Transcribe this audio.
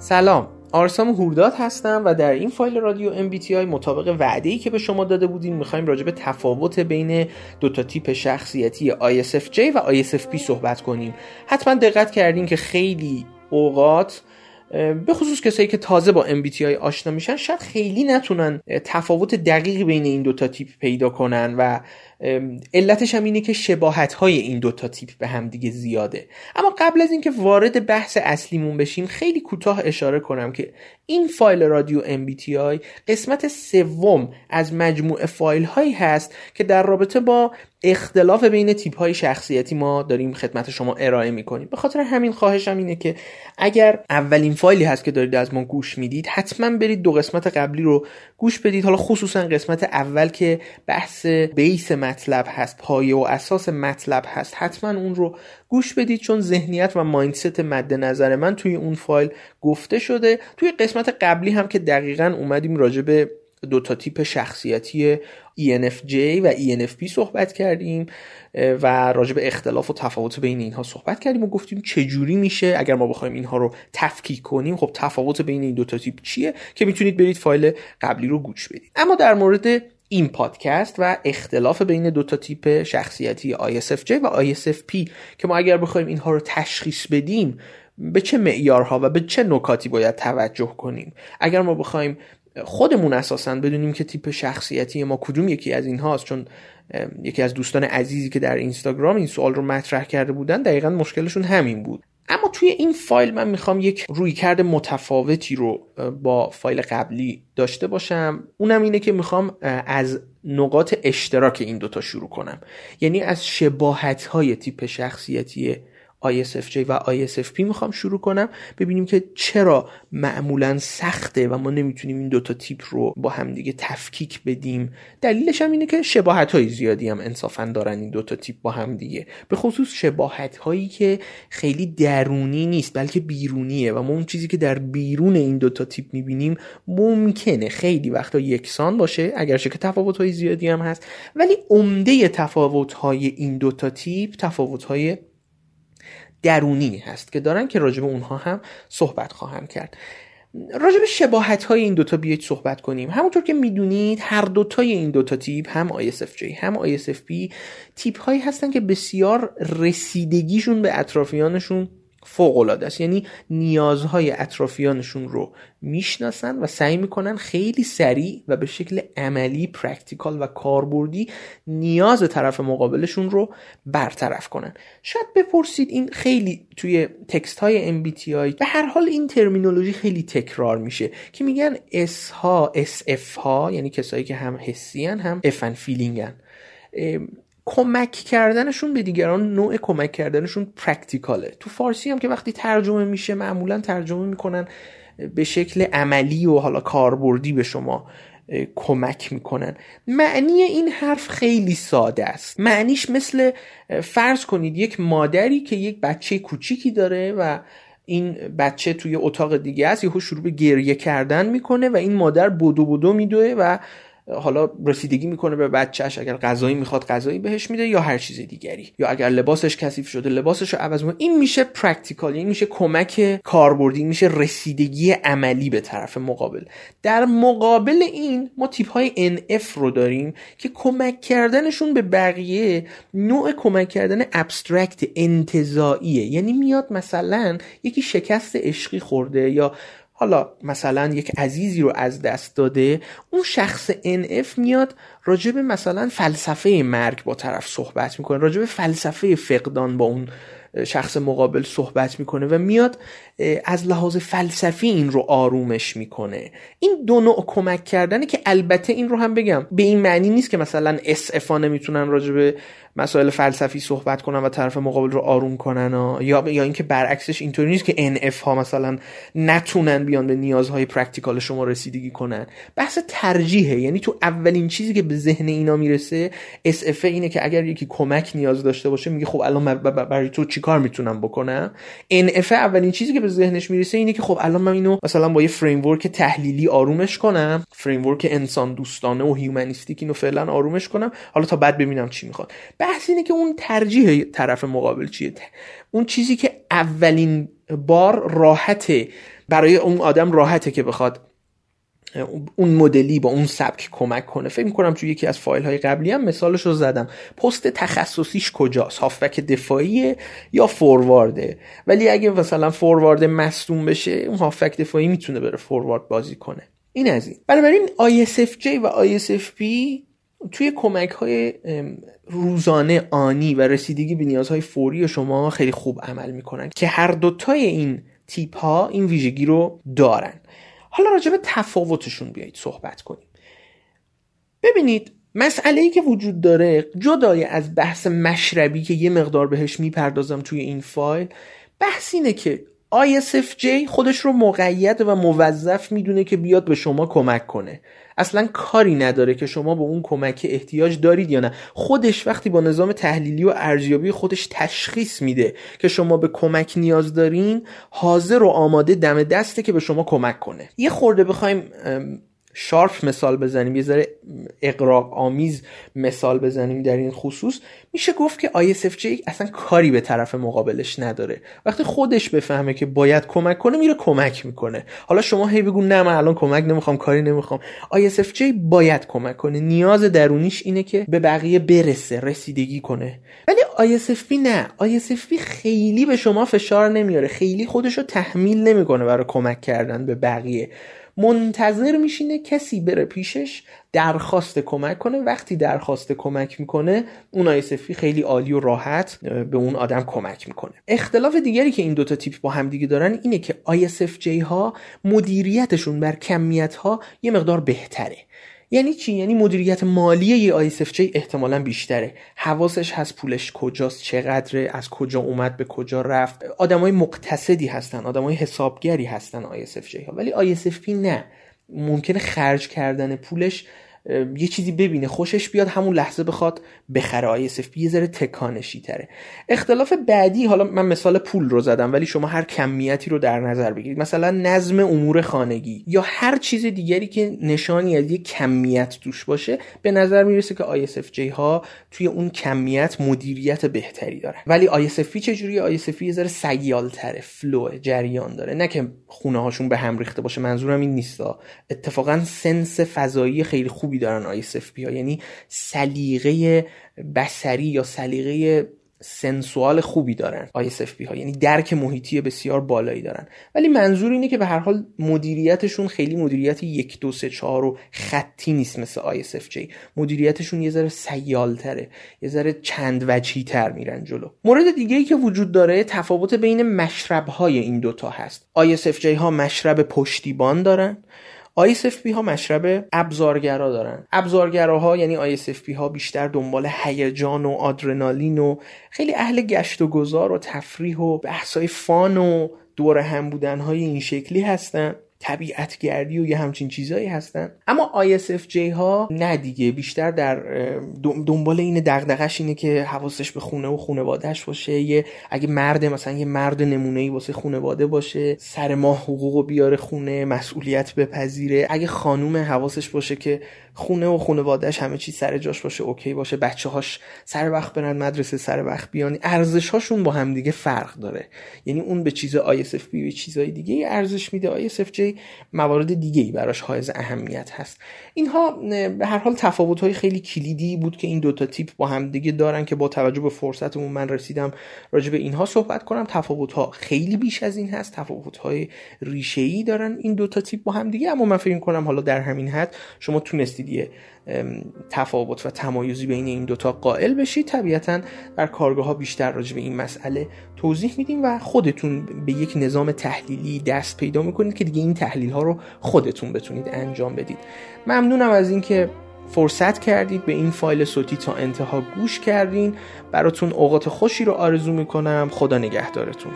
سلام آرسام هورداد هستم و در این فایل رادیو MBTI مطابق وعده ای که به شما داده بودیم می‌خوایم راجع به تفاوت بین دو تا تیپ شخصیتی ISFJ و ISFP صحبت کنیم. حتما دقت کردین که خیلی اوقات به خصوص کسایی که تازه با MBTI آشنا میشن شاید خیلی نتونن تفاوت دقیقی بین این دوتا تیپ پیدا کنن و علتش هم اینه که شباهت های این دوتا تیپ به هم دیگه زیاده. اما قبل از اینکه وارد بحث اصلیمون بشیم خیلی کوتاه اشاره کنم که این فایل رادیو MBTI قسمت سوم از مجموعه فایل هایی هست که در رابطه با اختلاف بین تیپ های شخصیتی ما داریم خدمت شما ارائه می‌کنیم. به خاطر همین خواهشم اینه که اگر اولین فایلی هست که دارید از ما گوش می‌دید حتما برید دو قسمت قبلی رو گوش بدید. حالا خصوصا قسمت اول که بحث بیس مطلب هست پایه و اساس مطلب هست. حتما اون رو گوش بدید چون ذهنیت و مایندست مد نظر من توی اون فایل گفته شده. توی قسمت قبلی هم که دقیقا اومدیم راجع به دو تا تیپ شخصیتی ENFJ و ENFP صحبت کردیم و راجع به اختلاف و تفاوت بین اینها صحبت کردیم و گفتیم چجوری میشه اگر ما بخوایم اینها رو تفکیک کنیم خب تفاوت بین این دو تا تیپ چیه که می‌تونید برید فایل قبلی رو گوش بدید. اما در مورد این پادکست و اختلاف بین دو تا تیپ شخصیتی ISFJ و ISFP که ما اگر بخوایم اینها رو تشخیص بدیم به چه معیارها و به چه نکاتی باید توجه کنیم؟ اگر ما بخوایم خودمون اساسا بدونیم که تیپ شخصیتی ما کدوم یکی از اینهاست چون یکی از دوستان عزیزی که در اینستاگرام این سوال رو مطرح کرده بودن دقیقا مشکلشون همین بود. اما توی این فایل من می‌خوام یک رویکرد متفاوتی رو با فایل قبلی داشته باشم. اونم اینه که می‌خوام از نقاط اشتراک این دوتا شروع کنم. یعنی از شباهت های تیپ شخصیتی ISFJ و ISFP می‌خوام شروع کنم ببینیم که چرا معمولا سخته و ما نمی‌تونیم این دوتا تیپ رو با همدیگه تفکیک بدیم. دلیلش هم اینه که شباهت های زیادی هم انصافا دارن این دوتا تیپ با همدیگه به خصوص شباهت هایی که خیلی درونی نیست بلکه بیرونیه و ما اون چیزی که در بیرون این دوتا تیپ می‌بینیم ممکنه خیلی وقتا یکسان باشه اگرچه که تفاوت های زیادی هم هست. ولی عمده تفاوت های این دوتا تیپ تفاوت های درونی هست که دارن که راجب اونها هم صحبت خواهم کرد. راجب شباهت های این دوتا بیایید صحبت کنیم. همونطور که می‌دونید هر دوتای این دوتا تیپ هم ISFJ هم ISFP تیپ هایی هستن که بسیار رسیدگیشون به اطرافیانشون فوق العاده است. یعنی نیازهای اطرافیانشون رو می‌شناسن و سعی می‌کنن خیلی سریع و به شکل عملی practical و کاربردی نیاز طرف مقابلشون رو برطرف کنن. شاید بپرسید این خیلی توی تکست های MBTI به هر حال این ترمینولوژی خیلی تکرار میشه که میگن S ها SF ها یعنی کسایی که هم حسی هم افن فیلینگن کمک کردنشون به دیگران نوع کمک کردنشون پرکتیکاله تو فارسی هم که وقتی ترجمه میشه معمولا ترجمه می‌کنن به شکل عملی و حالا کاربردی به شما کمک می‌کنن. معنی این حرف خیلی ساده است. معنیش مثل فرض کنید یک مادری که یک بچه کوچیکی داره و این بچه توی اتاق دیگه است یهو شروع به گریه کردن می‌کنه و این مادر بدو بدو میدوه و حالا رسیدگی می‌کنه به بچهش اگر غذایی می‌خواد غذایی بهش میده یا هر چیز دیگری. یا اگر لباسش کثیف شده لباسش رو عوض می‌کنه. این میشه practical این میشه کمک کاربردی میشه رسیدگی عملی به طرف مقابل. در مقابل این ما تیپ های NF رو داریم که کمک کردنشون به بقیه نوع کمک کردن ابسترکت انتظاییه یعنی میاد مثلا یکی شکست عشقی خورده یا حالا مثلا یک عزیزی رو از دست داده اون شخص NF میاد راجب مثلا فلسفه مرگ با طرف صحبت می‌کنه راجب فلسفه فقدان با اون شخص مقابل صحبت می‌کنه و میاد از لحاظ فلسفی این رو آرومش می‌کنه. این دو نوع کمک کردنه که البته این رو هم بگم به این معنی نیست که مثلا SF ا نمی‌تونن راجب مسائل فلسفی صحبت کنن و طرف مقابل رو آروم کنن و یا یا اینکه برعکسش اینطوری نیست که NF ها مثلا نتونن بیان به نیازهای practical شما رسیدگی کنن. بحث ترجیحه. یعنی تو اولین چیزی که به ذهن اینا می‌رسه SF اینه که اگر یکی کمک نیاز داشته باشه میگه خب الان برای تو چیکار می‌تونم بکنم؟ NF اولین چیزی که به ذهنش می‌رسه اینه که خب الان من اینو مثلا با یه فریم تحلیلی آرومش کنم. فریم انسان دوستانه و humanistic اینو فعلا آرومش کنم. حالا تا بعد ببینم چی می‌خواد. بحث اینه که اون ترجیح طرف مقابل چیه؟ اون چیزی که اولین بار راحت برای اون آدم راحته که بخواد اون مدلی با اون سبک کمک کنه. فکر می‌کنم توی یکی از فایل های قبلی هم مثالش رو زدم. پست تخصصیش کجاست؟ هافبک دفاعی یا فوروارده؟ ولی اگه مثلا فوروارد مصدوم بشه اون هافبک دفاعی می‌تونه بره فوروارد بازی کنه. این از این. بنابراین ISFJ و ISFP توی کمک های روزانه آنی و رسیدگی به نیازهای فوری شما خیلی خوب عمل می‌کنن که هر دوتای این تیپ ها این ویژگی رو دارن. حالا راجع به تفاوتشون بیایید صحبت کنیم. ببینید مسئله ای که وجود داره جدای از بحث مشربی که یه مقدار بهش می‌پردازم توی این فایل بحث اینه که ISFJ خودش رو مقید و موظف می‌دونه که بیاد به شما کمک کنه. اصلا کاری نداره که شما به اون کمک احتیاج دارید یا نه. خودش وقتی با نظام تحلیلی و ارزیابی خودش تشخیص میده که شما به کمک نیاز دارین حاضر و آماده دم دسته که به شما کمک کنه. یه خورده بخوایم شارپ مثال بزنیم یه ذره اقراق آمیز مثال بزنیم در این خصوص. میشه گفت که ISFJ اصلا کاری به طرف مقابلش نداره. وقتی خودش بفهمه که باید کمک کنه میره کمک می‌کنه. حالا شما هی بگو نه من الان کمک نمی‌خوام کاری نمی‌خوام. ISFJ باید کمک کنه. نیاز درونیش اینه که به بقیه برسه رسیدگی کنه. ولی ISFP نه. ISFP خیلی به شما فشار نمیاره. خیلی خودش رو تحمیل نمی‌کنه برای کمک کردن به بقیه. منتظر میشینه کسی بره پیشش درخواست کمک کنه. وقتی درخواست کمک می‌کنه اون آیسفی خیلی عالی و راحت به اون آدم کمک می‌کنه. اختلاف دیگری که این دوتا تیپ با همدیگه دارن اینه که ISFJ ها مدیریتشون بر کمیت ها یه مقدار بهتره. یعنی چی؟ یعنی مدیریت مالی یه ISFJ احتمالا بیشتره. حواسش هست پولش کجاست چقدره از کجا اومد به کجا رفت. آدمای مقتصدی هستن آدمای حسابگری هستن ISFJ ها ولی ISFP نه. ممکنه خرج کردن پولش یه چیزی ببینه خوشش بیاد همون لحظه بخواد بخره. آی یه ذره تکانشی تره. اختلاف بعدی حالا من مثال پول رو زدم ولی شما هر کمیتی رو در نظر بگیرید. مثلا نظم امور خانگی یا هر چیز دیگری که نشانی از یه کمیت توش باشه به نظر می‌رسه که ISFJ ها توی اون کمیت مدیریت بهتری داره ولی ISFP چجوری ISFP یه ذره سیال تره flow جریان داره. نه که خونه هاشون به هم ریخته باشه منظورم این نیستا اتفاقا سنس فضایی خیلی خوبی دارن ISFP ها. یعنی سلیقه بسری یا سلیقه سنسوال خوبی دارن ISFP ها. یعنی درک محیطی بسیار بالایی دارن. ولی منظور اینه که به هر حال مدیریتشون خیلی مدیریت یک دو سه چهار و خطی نیست مثل ISFJ مدیریتشون یه ذره تره یه ذره چند وجهی تر میرن جلو. مورد دیگه ای که وجود داره تفاوت بین مشرب های این دوتا هست. ISFJ ها مشرب پشتیبان دارن. ISFP ها مشرب ابزارگرا دارن. ابزارگراها یعنی ISFP ها بیشتر دنبال هیجان و آدرنالین و خیلی اهل گشت و گذار و تفریح و بحثای فان و دور هم بودن های این شکلی هستن. طبیعتگردی و یه همچین چیزایی هستن. اما ISFJ ها نه دیگه بیشتر در دنبال این دغدغش اینه که حواسش به خونه و خونوادهش باشه. یه اگه مرد مثلا یه مرد نمونه ای واسه خونواده باشه سر ماه حقوق بیاره خونه مسئولیت بپذیره. اگه خانوم حواسش باشه که خونه و خانوادهش همه چی سر جاش باشه اوکی باشه بچه هاش سر وقت برن مدرسه سر وقت بیان. ارزش هاشون با هم دیگه فرق داره. یعنی اون به چیز ISFP به چیزای دیگه ارزش میده. ISFJ موارد دیگه ای براش حائز اهمیت هست. اینها به هر حال تفاوت های خیلی کلیدی بود که این دوتا تیپ با هم دیگه دارن که با توجه به فرصتمون من رسیدم راجع به اینها صحبت کنم. تفاوت ها خیلی بیش از این هست. تفاوت های ریشه ای دارن این دوتا تیپ با هم دیگه. اما من فکر کنم حالا در همین حد شما تونستید یه تفاوت و تمایزی بین این دوتا قائل بشید طبیعتا در کارگاه ها بیشتر راجع به این مسئله توضیح میدیم و خودتون به یک نظام تحلیلی دست پیدا می‌کنید که دیگه این تحلیل ها رو خودتون بتونید انجام بدید. ممنونم از اینکه فرصت کردید به این فایل صوتی تا انتها گوش کردین. براتون اوقات خوشی رو آرزو می‌کنم. خدا نگهدارتون.